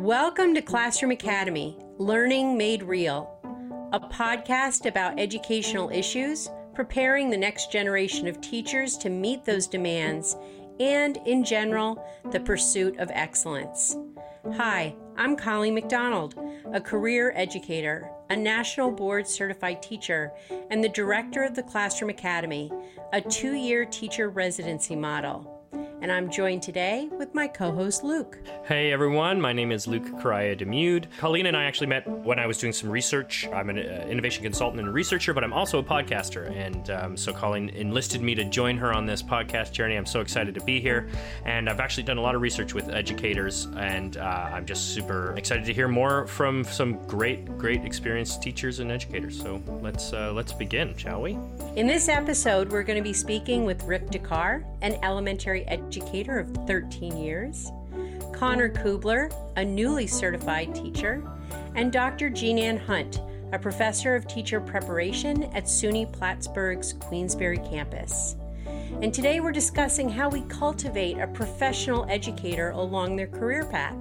Welcome to Classroom Academy Learning Made Real, a podcast about educational issues, preparing the next generation of teachers to meet those demands, and in general, the pursuit of excellence. Hi, I'm Colleen McDonald, a career educator, a national board certified teacher, and the director of the Classroom Academy, a two year teacher residency model and I'm joined today with my co host Luke. Hey everyone, my name is Luke Correa Demude. Colleen and I actually met when I was doing some research. I'm an uh, innovation consultant and researcher, but I'm also a podcaster. And um, so Colleen enlisted me to join her on this podcast journey. I'm so excited to be here. And I've actually done a lot of research with educators, and uh, I'm just super excited to hear more from some great, great experienced teachers and educators. So let's uh, let's begin, shall we? In this episode, we're going to be speaking with Rick Dakar, an elementary educator educator of 13 years, Connor Kubler, a newly certified teacher, and Dr. Jean Ann Hunt, a professor of teacher preparation at SUNY Plattsburgh's Queensbury campus. And today we're discussing how we cultivate a professional educator along their career path.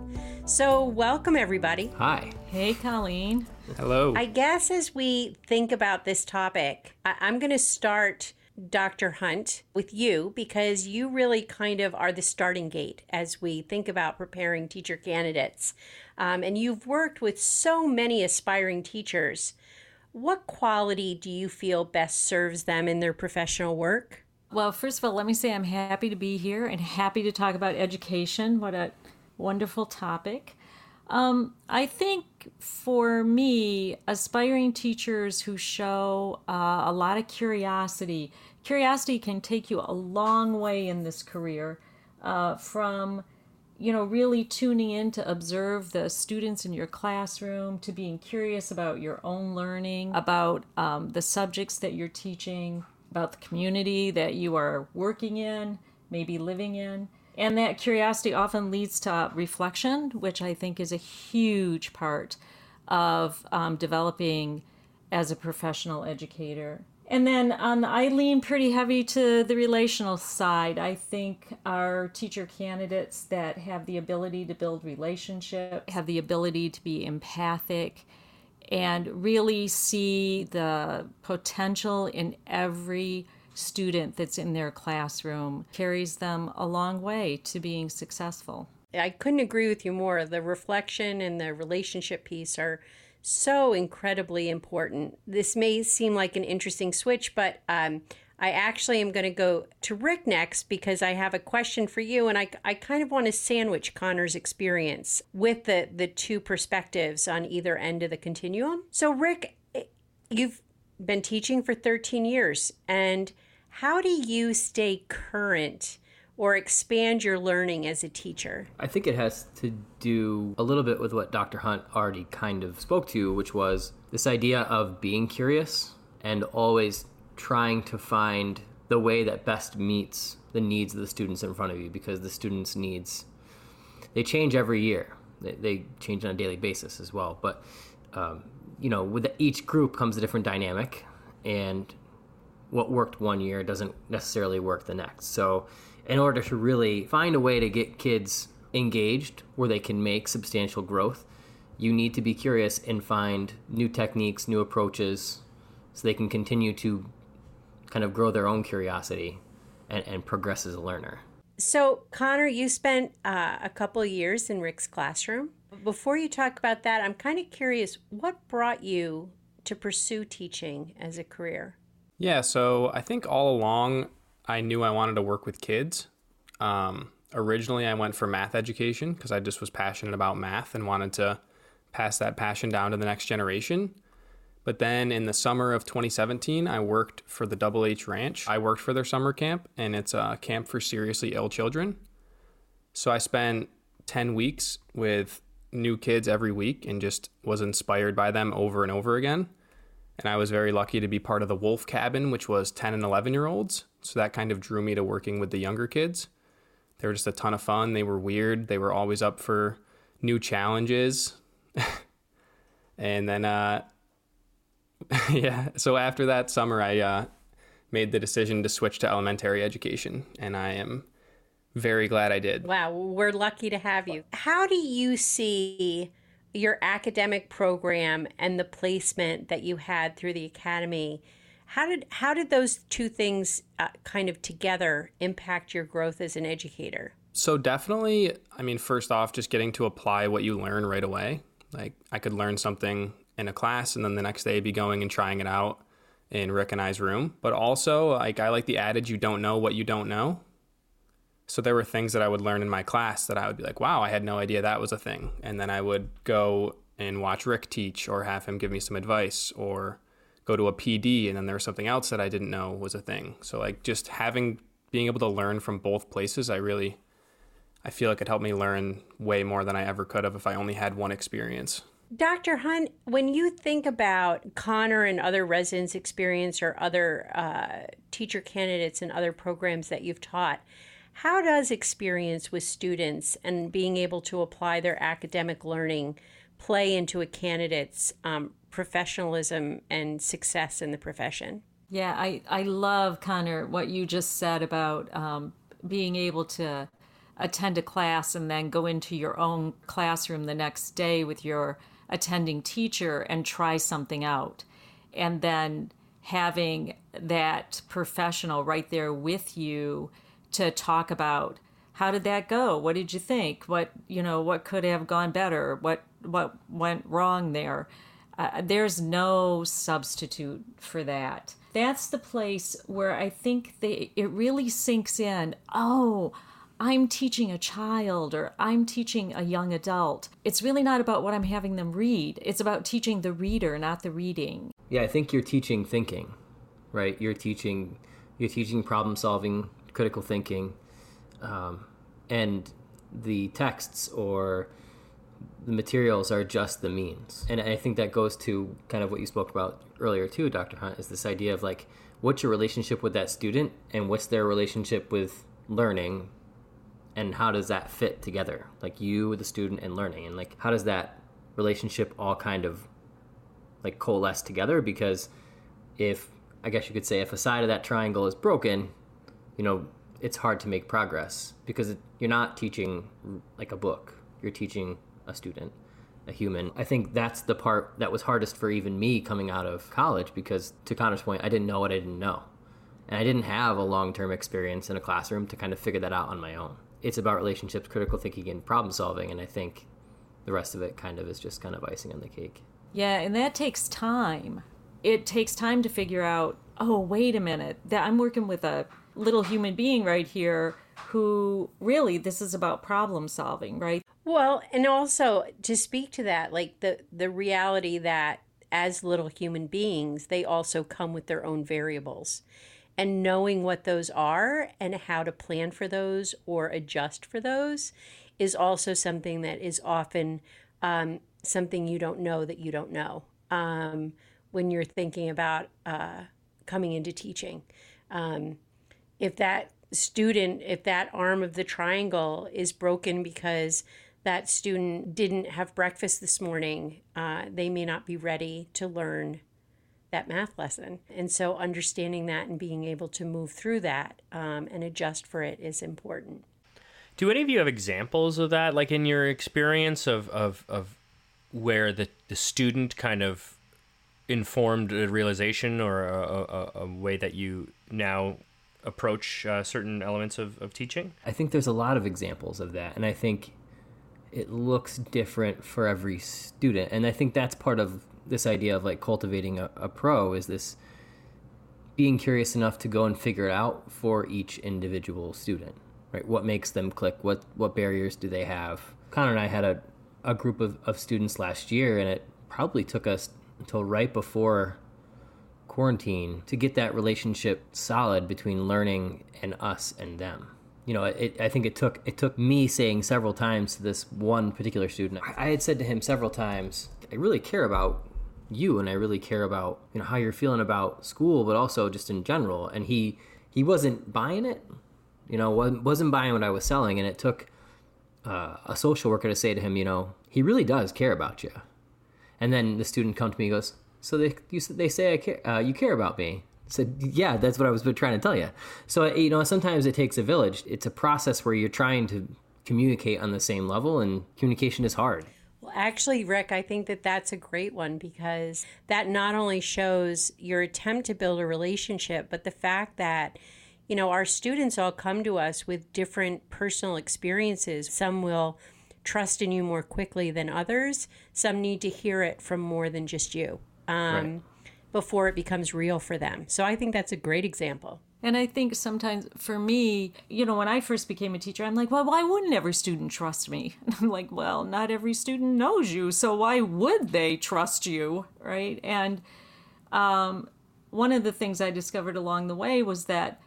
So, welcome everybody. Hi. Hey, Colleen. Hello. I guess as we think about this topic, I- am going to start Dr. Hunt, with you because you really kind of are the starting gate as we think about preparing teacher candidates. Um, and you've worked with so many aspiring teachers. What quality do you feel best serves them in their professional work? Well, first of all, let me say I'm happy to be here and happy to talk about education. What a wonderful topic. Um, I think for me, aspiring teachers who show uh, a lot of curiosity, curiosity can take you a long way in this career uh, from you know really tuning in to observe the students in your classroom to being curious about your own learning about um, the subjects that you're teaching about the community that you are working in maybe living in and that curiosity often leads to reflection, which I think is a huge part of um, developing as a professional educator. And then um, I lean pretty heavy to the relational side. I think our teacher candidates that have the ability to build relationships, have the ability to be empathic, and really see the potential in every student that's in their classroom carries them a long way to being successful. I couldn't agree with you more. The reflection and the relationship piece are so incredibly important. This may seem like an interesting switch, but um, I actually am going to go to Rick next because I have a question for you, and I, I kind of want to sandwich Connor's experience with the, the two perspectives on either end of the continuum. So, Rick, eh, you've been teaching for 13 years, and how do you stay current or expand your learning as a teacher? I think it has to do a little bit with what Dr. Hunt already kind of spoke to, which was this idea of being curious and always trying to find the way that best meets the needs of the students in front of you because the students' needs they change every year. They, they change on a daily basis as well. But um, you know, with each group comes a different dynamic, and what worked one year doesn't necessarily work the next. So, in order to really find a way to get kids engaged where they can make substantial growth, you need to be curious and find new techniques, new approaches, so they can continue to kind of grow their own curiosity and, and progress as a learner. So, Connor, you spent uh, a couple years in Rick's classroom. Before you talk about that, I'm kind of curious what brought you to pursue teaching as a career? Yeah, so I think all along I knew I wanted to work with kids. Um, originally, I went for math education because I just was passionate about math and wanted to pass that passion down to the next generation. But then in the summer of 2017, I worked for the Double H Ranch. I worked for their summer camp, and it's a camp for seriously ill children. So I spent 10 weeks with new kids every week and just was inspired by them over and over again. And I was very lucky to be part of the Wolf Cabin, which was 10 and 11 year olds. So that kind of drew me to working with the younger kids. They were just a ton of fun. They were weird. They were always up for new challenges. and then, uh, yeah, so after that summer, I uh, made the decision to switch to elementary education. And I am very glad I did. Wow, we're lucky to have you. How do you see your academic program and the placement that you had through the academy? How did how did those two things uh, kind of together impact your growth as an educator? So definitely, I mean, first off, just getting to apply what you learn right away. Like I could learn something in a class, and then the next day be going and trying it out in Rick and I's room. But also, like I like the adage, "You don't know what you don't know." So there were things that I would learn in my class that I would be like, wow, I had no idea that was a thing. And then I would go and watch Rick teach or have him give me some advice or go to a PD and then there was something else that I didn't know was a thing. So like just having being able to learn from both places, I really I feel like it helped me learn way more than I ever could have if I only had one experience. Dr. Hunt, when you think about Connor and other residents' experience or other uh, teacher candidates and other programs that you've taught, how does experience with students and being able to apply their academic learning play into a candidate's um, professionalism and success in the profession? Yeah, I, I love, Connor, what you just said about um, being able to attend a class and then go into your own classroom the next day with your attending teacher and try something out. And then having that professional right there with you to talk about. How did that go? What did you think? What you know what could have gone better? What what went wrong there? Uh, there's no substitute for that. That's the place where i think they it really sinks in. Oh i'm teaching a child or i'm teaching a young adult. It's really not about what i'm having them read. It's about teaching the reader not the reading. Yeah i think you're teaching thinking right? You're teaching you're teaching problem solving critical thinking, um, and the texts or the materials are just the means. And I think that goes to kind of what you spoke about earlier too, Dr. Hunt, is this idea of like what's your relationship with that student and what's their relationship with learning and how does that fit together? Like you, the student, and learning, and like how does that relationship all kind of like coalesce together? Because if I guess you could say if a side of that triangle is broken, you know, it's hard to make progress because it, you're not teaching like a book. You're teaching a student, a human. I think that's the part that was hardest for even me coming out of college because, to Connor's point, I didn't know what I didn't know. And I didn't have a long term experience in a classroom to kind of figure that out on my own. It's about relationships, critical thinking, and problem solving. And I think the rest of it kind of is just kind of icing on the cake. Yeah, and that takes time. It takes time to figure out, oh, wait a minute, that I'm working with a little human being right here who really this is about problem solving, right? Well, and also to speak to that, like the the reality that as little human beings, they also come with their own variables. And knowing what those are and how to plan for those or adjust for those is also something that is often um, something you don't know that you don't know um, when you're thinking about uh, coming into teaching. Um, if that student, if that arm of the triangle is broken because that student didn't have breakfast this morning, uh, they may not be ready to learn that math lesson. And so understanding that and being able to move through that um, and adjust for it is important. Do any of you have examples of that, like in your experience of, of, of where the, the student kind of informed a realization or a, a, a way that you now approach uh, certain elements of, of teaching? I think there's a lot of examples of that. And I think it looks different for every student. And I think that's part of this idea of like cultivating a, a pro is this being curious enough to go and figure it out for each individual student, right? What makes them click? What, what barriers do they have? Connor and I had a, a group of, of students last year, and it probably took us until right before quarantine to get that relationship solid between learning and us and them. You know, it, I think it took it took me saying several times to this one particular student. I had said to him several times, "I really care about you, and I really care about you know how you're feeling about school, but also just in general." And he he wasn't buying it. You know, wasn't buying what I was selling, and it took uh, a social worker to say to him, you know, he really does care about you. And then the student come to me and goes, so they you, they say I care, uh, you care about me. said, "Yeah, that's what I was trying to tell you." So you know, sometimes it takes a village. It's a process where you're trying to communicate on the same level, and communication is hard. Well, actually, Rick, I think that that's a great one because that not only shows your attempt to build a relationship, but the fact that you know, our students all come to us with different personal experiences. Some will trust in you more quickly than others. Some need to hear it from more than just you um, right. before it becomes real for them. So I think that's a great example. And I think sometimes for me, you know, when I first became a teacher, I'm like, well, why wouldn't every student trust me? And I'm like, well, not every student knows you, so why would they trust you? Right. And um, one of the things I discovered along the way was that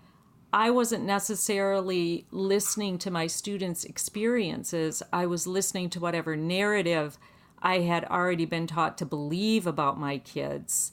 I wasn't necessarily listening to my students' experiences. I was listening to whatever narrative I had already been taught to believe about my kids.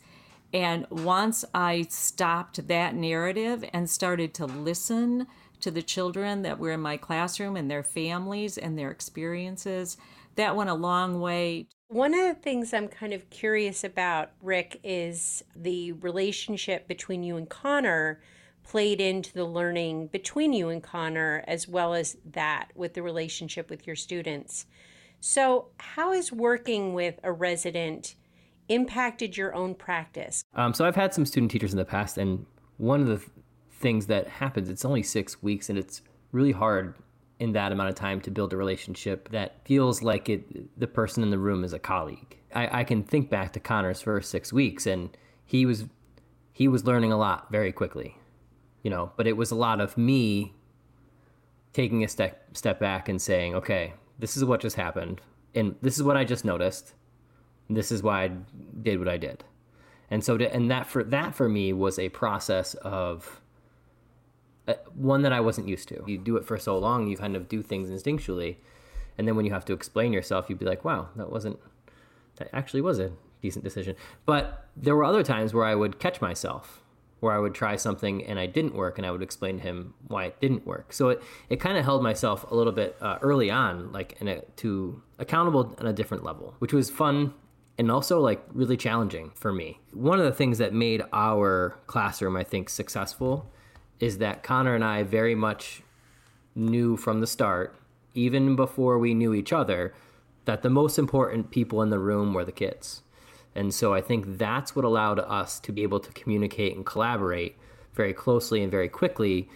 And once I stopped that narrative and started to listen to the children that were in my classroom and their families and their experiences, that went a long way. One of the things I'm kind of curious about, Rick, is the relationship between you and Connor played into the learning between you and Connor, as well as that with the relationship with your students. So, how has working with a resident impacted your own practice? Um, so, I've had some student teachers in the past, and one of the th- things that happens, it's only six weeks, and it's really hard in that amount of time to build a relationship that feels like it the person in the room is a colleague. I, I can think back to Connor's first six weeks, and he was he was learning a lot very quickly you know, but it was a lot of me taking a step step back and saying, okay, this is what just happened, and this is what I just noticed. This is why I did what I did, and so to, and that for that for me was a process of uh, one that I wasn't used to. You do it for so long, you kind of do things instinctually, and then when you have to explain yourself, you'd be like, wow, that wasn't that actually was a decent decision. But there were other times where I would catch myself where I would try something and I didn't work, and I would explain to him why it didn't work. So it, it kind of held myself a little bit uh, early on, like a, to accountable on a different level, which was fun and also like really challenging for me. One of the things that made our classroom, I think, successful is that Connor and I very much knew from the start, even before we knew each other, that the most important people in the room were the kids. And so I think that's what allowed us to be able to communicate and collaborate very closely and very quickly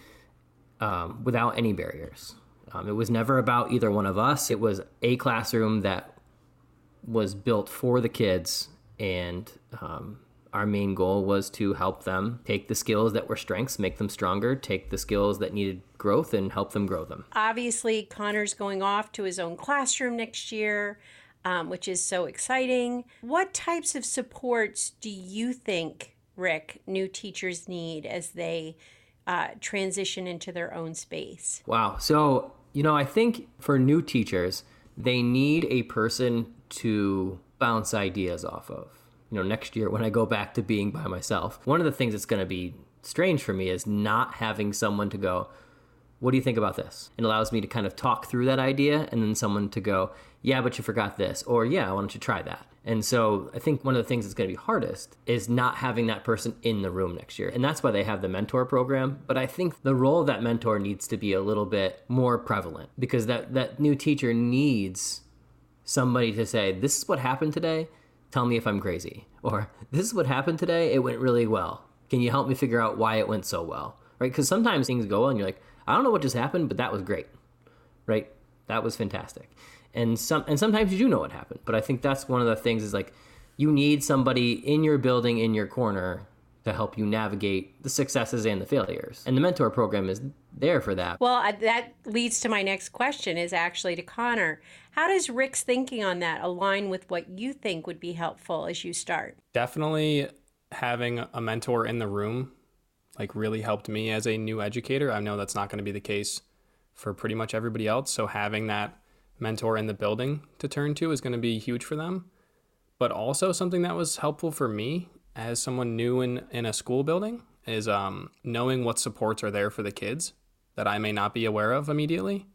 um, without any barriers. Um, it was never about either one of us. It was a classroom that was built for the kids, and um, our main goal was to help them take the skills that were strengths, make them stronger, take the skills that needed growth, and help them grow them. Obviously, Connor's going off to his own classroom next year um, which is so exciting. What types of supports do you think, Rick, new teachers need as they uh, transition into their own space? Wow. So, you know, I think for new teachers, they need a person to bounce ideas off of. You know, next year when I go back to being by myself, one of the things that's going to be strange for me is not having someone to go, what do you think about this? It allows me to kind of talk through that idea and then someone to go, yeah, but you forgot this, or yeah, why don't you try that? And so I think one of the things that's going to be hardest is not having that person in the room next year. And that's why they have the mentor program. But I think the role of that mentor needs to be a little bit more prevalent because that, that new teacher needs somebody to say, this is what happened today. Tell me if I'm crazy. Or this is what happened today. It went really well. Can you help me figure out why it went so well? Right? Because sometimes things go and you're like, I don't know what just happened, but that was great. Right? That was fantastic and some and sometimes you do know what happened but i think that's one of the things is like you need somebody in your building in your corner to help you navigate the successes and the failures. And the mentor program is there for that. Well that leads to my next question is actually to connor. How does rick's thinking on that align with what you think would be helpful as you start? Definitely having a mentor in the room like really helped me as a new educator. I know that's not going to be the case for pretty much everybody else so having that mentor in the building to turn to is going to be huge for them. But also something that was helpful for me as someone new in, in a school building is um, knowing what supports are there for the kids that I may not be aware of immediately.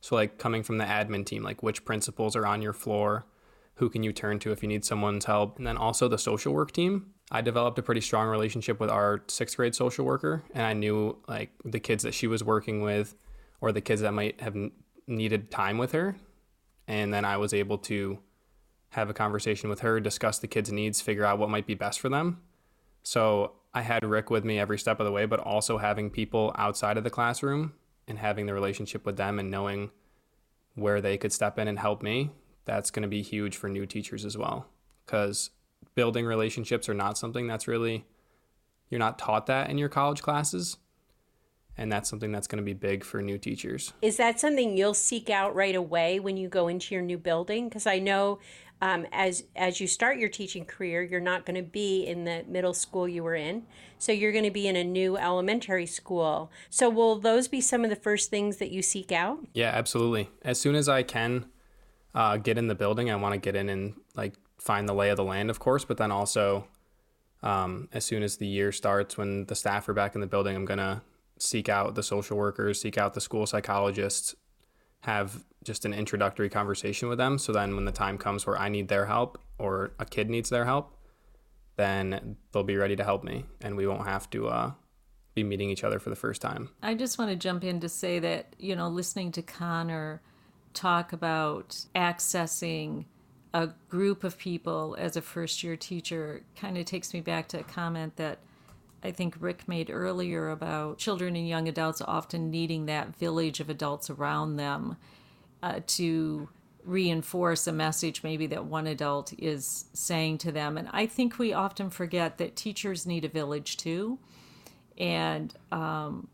So like coming from the admin team, like which principals are on your floor, who can you turn to if you need someone's help. And then also the social work team. I developed a pretty strong relationship with our sixth grade social worker, and I knew like the kids that she was working with or the kids that might have needed time with her. And then I was able to have a conversation with her, discuss the kids' needs, figure out what might be best for them. So I had Rick with me every step of the way, but also having people outside of the classroom and having the relationship with them and knowing where they could step in and help me, that's going to be huge for new teachers as well. Because building relationships are not something that's really, you're not taught that in your college classes and that's something that's going to be big for new teachers. Is that something you'll seek out right away when you go into your new building? Because I know um, as as you start your teaching career, you're not going to be in the middle school you were in, so you're going to be in a new elementary school. So will those be some of the first things that you seek out? Yeah, absolutely. As soon as I can uh, get in the building, I want to get in and like find the lay of the land, of course, but then also. Um, as soon as the year starts, when the staff are back in the building, I'm gonna seek out the social workers, seek out the school psychologists, have just an introductory conversation with them. So then when the time comes where I need their help or a kid needs their help, then they'll be ready to help me and we won't have to uh, be meeting each other for the first time. I just want to jump in to say that, you know, listening to Connor talk about accessing a group of people as a first year teacher kind of takes me back to a comment that I think Rick made earlier about children and young adults often needing that village of adults around them uh, to reinforce a message maybe that one adult is saying to them. And I think we often forget that teachers need a village too. And um,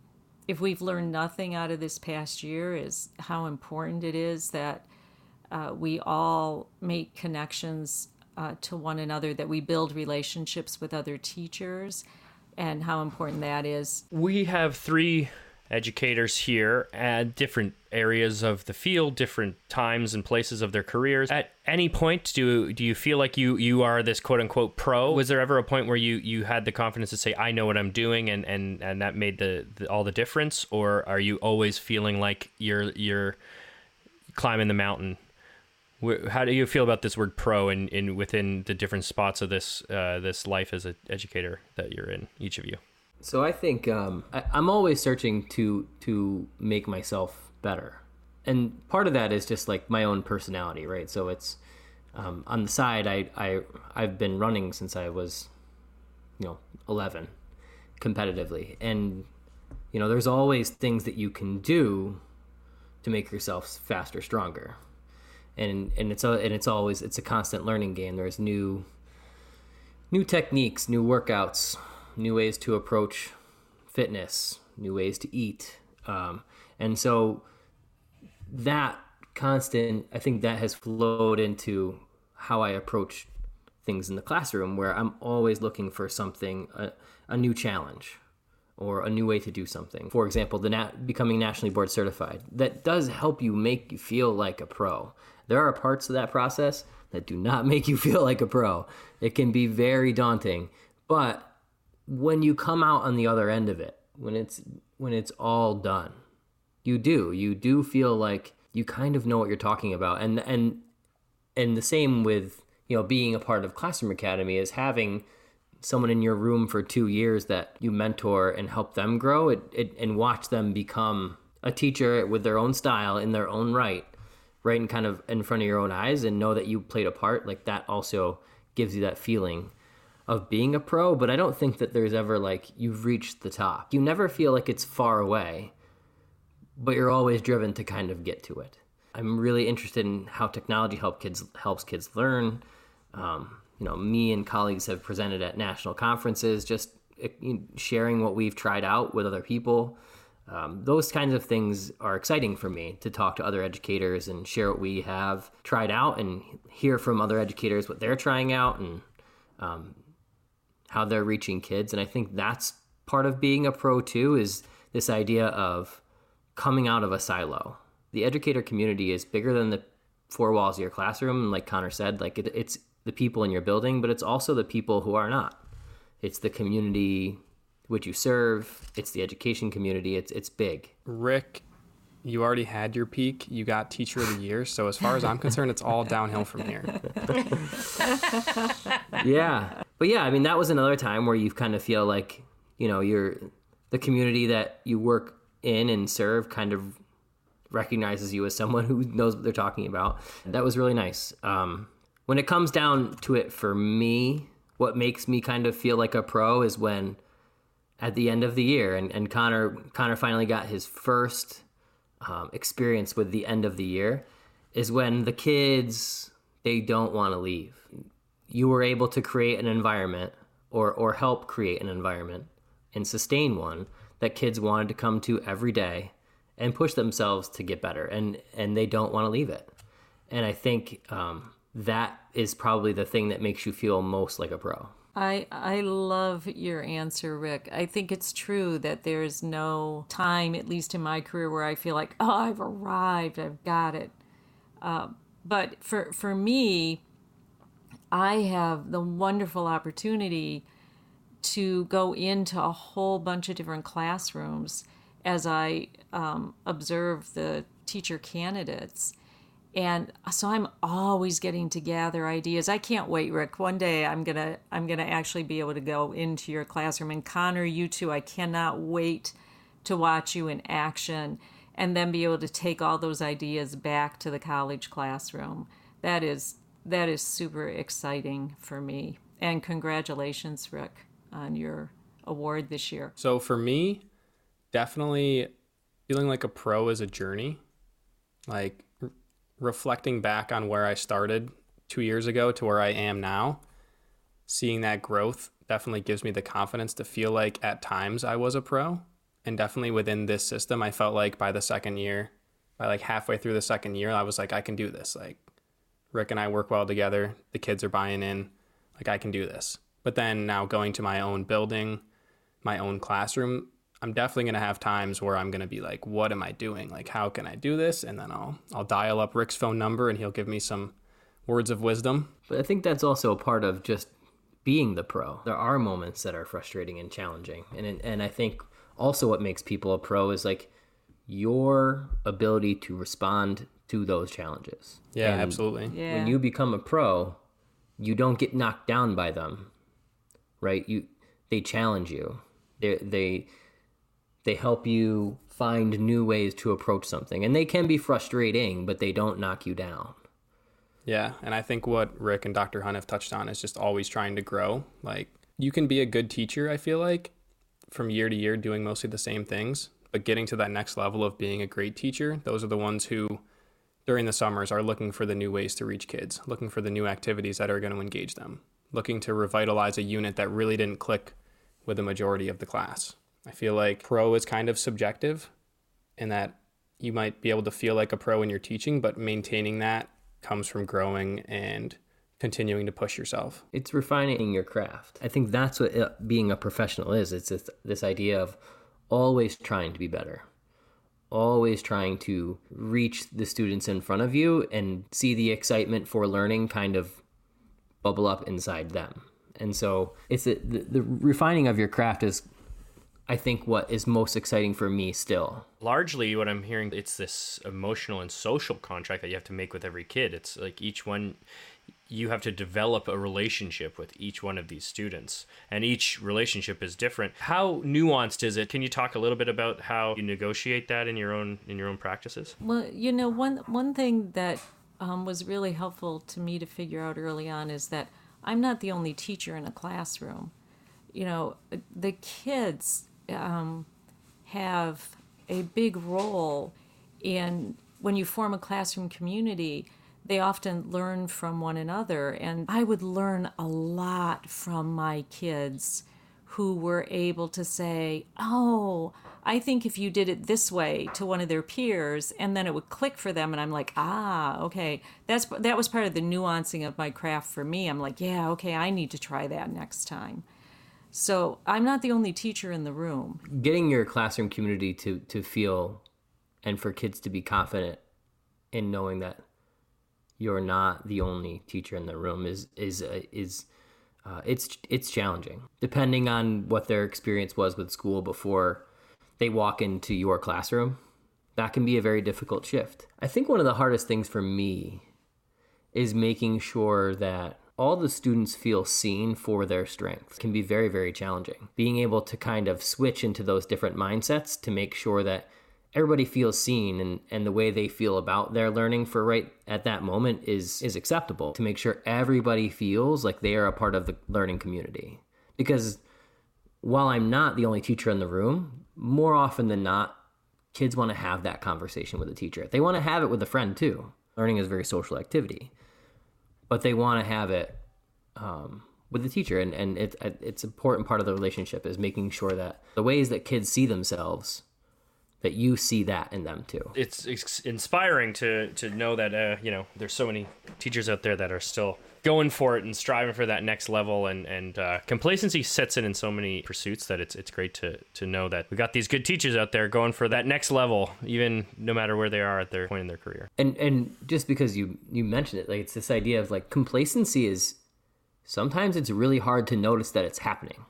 if we've learned nothing out of this past year, is how important it is that uh, we all make connections uh, to one another, that we build relationships with other teachers and how important that is. We have three educators here at different areas of the field, different times and places of their careers. At any point, do do you feel like you you are this quote unquote pro? Was there ever a point where you you had the confidence to say I know what I'm doing and and and that made the, the all the difference, or are you always feeling like you're you're climbing the mountain how do you feel about this word pro in, in within the different spots of this uh, this life as an educator that you're in, each of you? So I think um, I, I'm always searching to to make myself better, and part of that is just like my own personality, right? So it's um, on the side. I I I've been running since I was, you know, 11, competitively, and you know, there's always things that you can do to make yourself faster, stronger and and it's a, and it's always it's a constant learning game. There's new new techniques, new workouts, new ways to approach fitness, new ways to eat, um, and so that constant, I think that has flowed into how I approach things in the classroom, where I'm always looking for something, a, a new challenge or a new way to do something. For example, the nat- becoming nationally board certified. That does help you make you feel like a pro. There are parts of that process that do not make you feel like a pro. It can be very daunting, but when you come out on the other end of it, when it's when it's all done, you do. You do feel like you kind of know what you're talking about. And and and the same with, you know, being a part of Classroom Academy is having someone in your room for 2 years that you mentor and help them grow it, it and watch them become a teacher with their own style in their own right right in kind of in front of your own eyes and know that you played a part, like that also gives you that feeling of being a pro. But I don't think that there's ever like you've reached the top. You never feel like it's far away, but you're always driven to kind of get to it. I'm really interested in how technology help kids helps kids learn. Um, you know, me and colleagues have presented at national conferences, just eh, sharing what we've tried out with other people um, those kinds of things are exciting for me to talk to other educators and share what we have tried out and hear from other educators what they're trying out and um, how they're reaching kids. And I think that's part of being a pro too is this idea of coming out of a silo. The educator community is bigger than the four walls of your classroom. Like Connor said, like it, it's the people in your building, but it's also the people who are not. It's the community which you serve. It's the education community. It's it's big. Rick you already had your peak. You got teacher of the year. So as far as I'm concerned, it's all downhill from here. yeah. But yeah, I mean, that was another time where you kind of feel like, you know, you're the community that you work in and serve kind of recognizes you as someone who knows what they're talking about. That was really nice. Um, when it comes down to it for me, what makes me kind of feel like a pro is when at the end of the year and, and Connor Connor finally got his first um, experience with the end of the year is when the kids they don't want to leave. You were able to create an environment or or help create an environment and sustain one that kids wanted to come to every day and push themselves to get better and and they don't want to leave it. And I think um, that is probably the thing that makes you feel most like a pro. I I love your answer, Rick. I think it's true that there's no time, at least in my career, where I feel like, oh, I've arrived, I've got it. Uh, but for for me, I have the wonderful opportunity to go into a whole bunch of different classrooms as I um, observe the teacher candidates and so i'm always getting to gather ideas. I can't wait rick. One day i'm gonna i'm gonna actually be able to go into your classroom. And connor you too. I cannot wait to watch you in action and then be able to take all those ideas back to the college classroom. That is that is super exciting for me. And congratulations rick on your award this year. So for me definitely feeling like a pro is a journey. Like reflecting back on where I started two years ago to where I am now, seeing that growth definitely gives me the confidence to feel like at times I was a pro. And definitely within this system, I felt like by the second year, by like halfway through the second year, I was like, I can do this. Like, Rick and I work well together. The kids are buying in. Like, I can do this. But then now going to my own building, my own classroom, I'm definitely going to have times where I'm going to be like, what am I doing? Like, how can I do this? And then I'll, I'll dial up Rick's phone number and he'll give me some words of wisdom. But I think that's also a part of just being the pro. There are moments that are frustrating and challenging. And, and I think also what makes people a pro is like your ability to respond to those challenges. Yeah, and absolutely. Yeah. When you become a pro, you don't get knocked down by them, right? You, they challenge you. They, they, they help you find new ways to approach something. And they can be frustrating, but they don't knock you down. Yeah. And I think what Rick and Dr. Hunt have touched on is just always trying to grow. Like, you can be a good teacher, I feel like, from year to year doing mostly the same things. But getting to that next level of being a great teacher, those are the ones who, during the summers, are looking for the new ways to reach kids, looking for the new activities that are going to engage them, looking to revitalize a unit that really didn't click with the majority of the class. I feel like pro is kind of subjective in that you might be able to feel like a pro in your teaching, but maintaining that comes from growing and continuing to push yourself. It's refining your craft. I think that's what it, uh, being a professional is. It's this, this idea of always trying to be better, always trying to reach the students in front of you and see the excitement for learning kind of bubble up inside them. And so it's a, the, the refining of your craft is I think what is most exciting for me still. Largely, what I'm hearing, it's this emotional and social contract that you have to make with every kid. It's like each one, you have to develop a relationship with each one of these students, and each relationship is different. How nuanced is it? Can you talk a little bit about how you negotiate that in your own in your own practices? Well, you know, one one thing that um, was really helpful to me to figure out early on is that I'm not the only teacher in a classroom. You know, the kids um, have a big role in when you form a classroom community they often learn from one another. And i would learn a lot from my kids who were able to say oh i think if you did it this way to one of their peers and then it would click for them and i'm like ah okay. That's that was part of the nuancing of my craft for me. I'm like yeah okay i need to try that next time so I'm not the only teacher in the room. Getting your classroom community to to feel and for kids to be confident in knowing that you're not the only teacher in the room is is uh, is uh, it's it's challenging depending on what their experience was with school before they walk into your classroom that can be a very difficult shift. I think one of the hardest things for me is making sure that all the students feel seen for their strengths can be very, very challenging. Being able to kind of switch into those different mindsets to make sure that everybody feels seen and, and the way they feel about their learning for right at that moment is is acceptable to make sure everybody feels like they are a part of the learning community. Because while i'm not the only teacher in the room more often than not kids want to have that conversation with a teacher. They want to have it with a friend too. Learning is a very social activity but they want to have it um, with the teacher and, and it, it's important part of the relationship is making sure that the ways that kids see themselves that you see that in them too. It's, it's inspiring to to know that uh, you know there's so many teachers out there that are still going for it and striving for that next level and and uh, complacency sets in in so many pursuits that it's it's great to to know that we got these good teachers out there going for that next level even no matter where they are at their point in their career. And and just because you you mentioned it like it's this idea of like complacency is sometimes it's really hard to notice that it's happening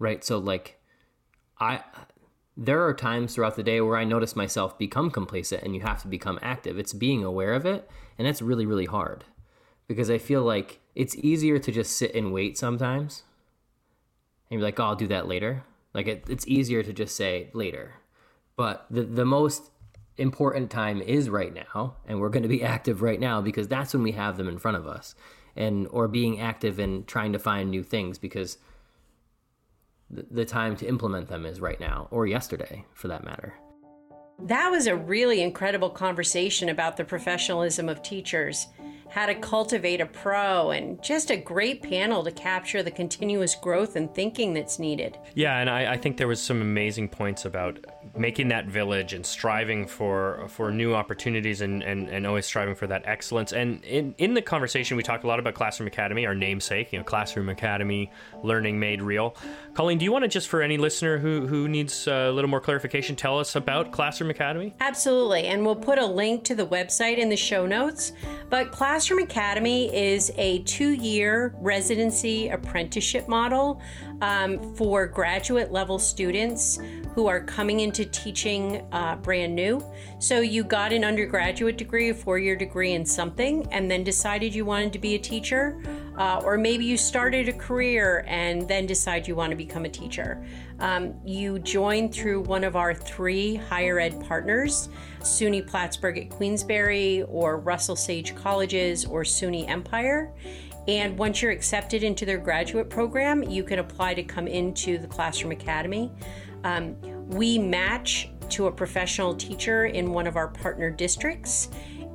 right? So like i there are times throughout the day where I notice myself become complacent and you have to become active. It's being aware of it, and that's really, really hard because I feel like it's easier to just sit and wait sometimes and be like, oh, I'll do that later. Like it, it's easier to just say later. But the, the most important time is right now, and we're going to be active right now because that's when we have them in front of us. And or being active and trying to find new things because the time to implement them is right now or yesterday for that matter. That was a really incredible conversation about the professionalism of teachers how to cultivate a pro, and just a great panel to capture the continuous growth and thinking that's needed. Yeah, and I, I think there was some amazing points about making that village and striving for for new opportunities and, and, and always striving for that excellence. And in, in the conversation, we talked a lot about Classroom Academy, our namesake, you know, Classroom Academy, learning made real. Colleen, do you want to just for any listener who, who needs a little more clarification, tell us about Classroom Academy? Absolutely. And we'll put a link to the website in the show notes. But Classroom Academy is a two year residency apprenticeship model um, for graduate level students who are coming into teaching uh, brand new. So you got an undergraduate degree, a four year degree in something, and then decided you wanted to be a teacher. Uh, or maybe you started a career and then decide you want to become a teacher. Um, you join through one of our three higher ed partners, SUNY Plattsburgh at Queensbury, or Russell Sage Colleges, or SUNY Empire. And once you're accepted into their graduate program, you can apply to come into the Classroom Academy. Um, we match to a professional teacher in one of our partner districts,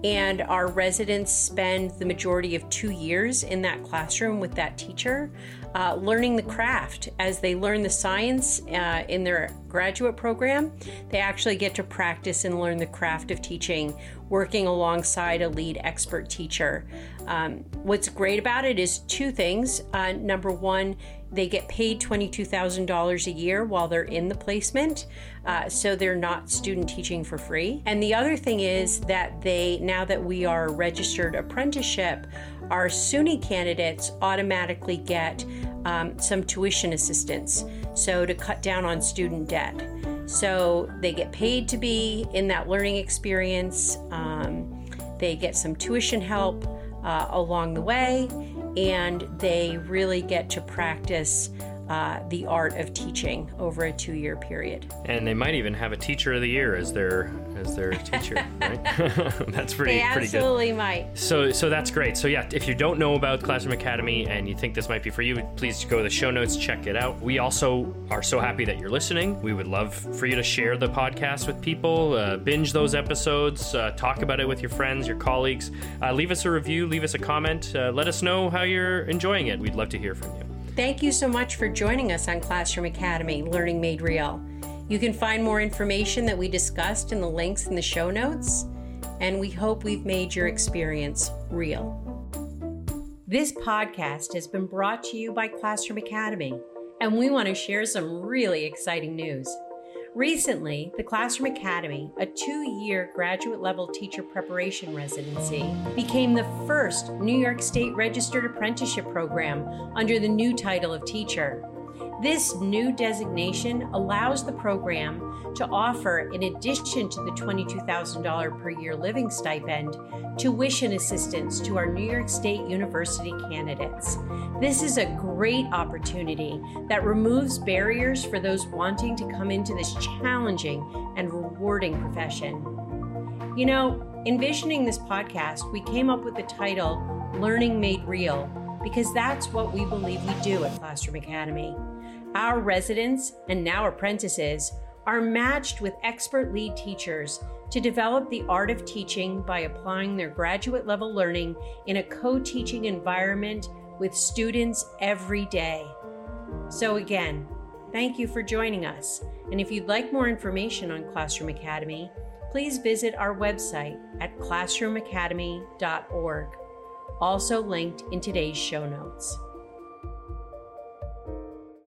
and our residents spend the majority of two years in that classroom with that teacher uh, learning the craft. As they learn the science uh, in their graduate program, they actually get to practice and learn the craft of teaching, working alongside a lead expert teacher. Um, what's great about it is two things. Uh, number one, they get paid $22,000 a year while they're in the placement, uh, so they're not student teaching for free. And the other thing is that they, now that we are registered apprenticeship, our SUNY candidates automatically get um, some tuition assistance, so to cut down on student debt. So they get paid to be in that learning experience. Um, they get some tuition help uh, along the way, and they really get to practice uh, the art of teaching over a two-year period. And they might even have a teacher of the year as their as their teacher, right? that's pretty they pretty good. Absolutely might. So so that's great. So yeah, if you don't know about Classroom Academy and you think this might be for you, please go to the show notes, check it out. We also are so happy that you're listening. We would love for you to share the podcast with people, uh, binge those episodes, uh, talk about it with your friends, your colleagues. Uh, leave us a review, leave us a comment, uh, let us know how you're enjoying it. We'd love to hear from you. Thank you so much for joining us on Classroom Academy Learning Made Real. You can find more information that we discussed in the links in the show notes, and we hope we've made your experience real. This podcast has been brought to you by Classroom Academy, and we want to share some really exciting news. Recently, the Classroom Academy, a two year graduate level teacher preparation residency, became the first New York State registered apprenticeship program under the new title of teacher. This new designation allows the program to offer, in addition to the $22,000 per year living stipend, tuition assistance to our New York State University candidates. This is a great opportunity that removes barriers for those wanting to come into this challenging and rewarding profession. You know, envisioning this podcast, we came up with the title Learning Made Real because that's what we believe we do at Classroom Academy. Our residents and now apprentices are matched with expert lead teachers to develop the art of teaching by applying their graduate level learning in a co teaching environment with students every day. So, again, thank you for joining us. And if you'd like more information on Classroom Academy, please visit our website at classroomacademy.org, also linked in today's show notes.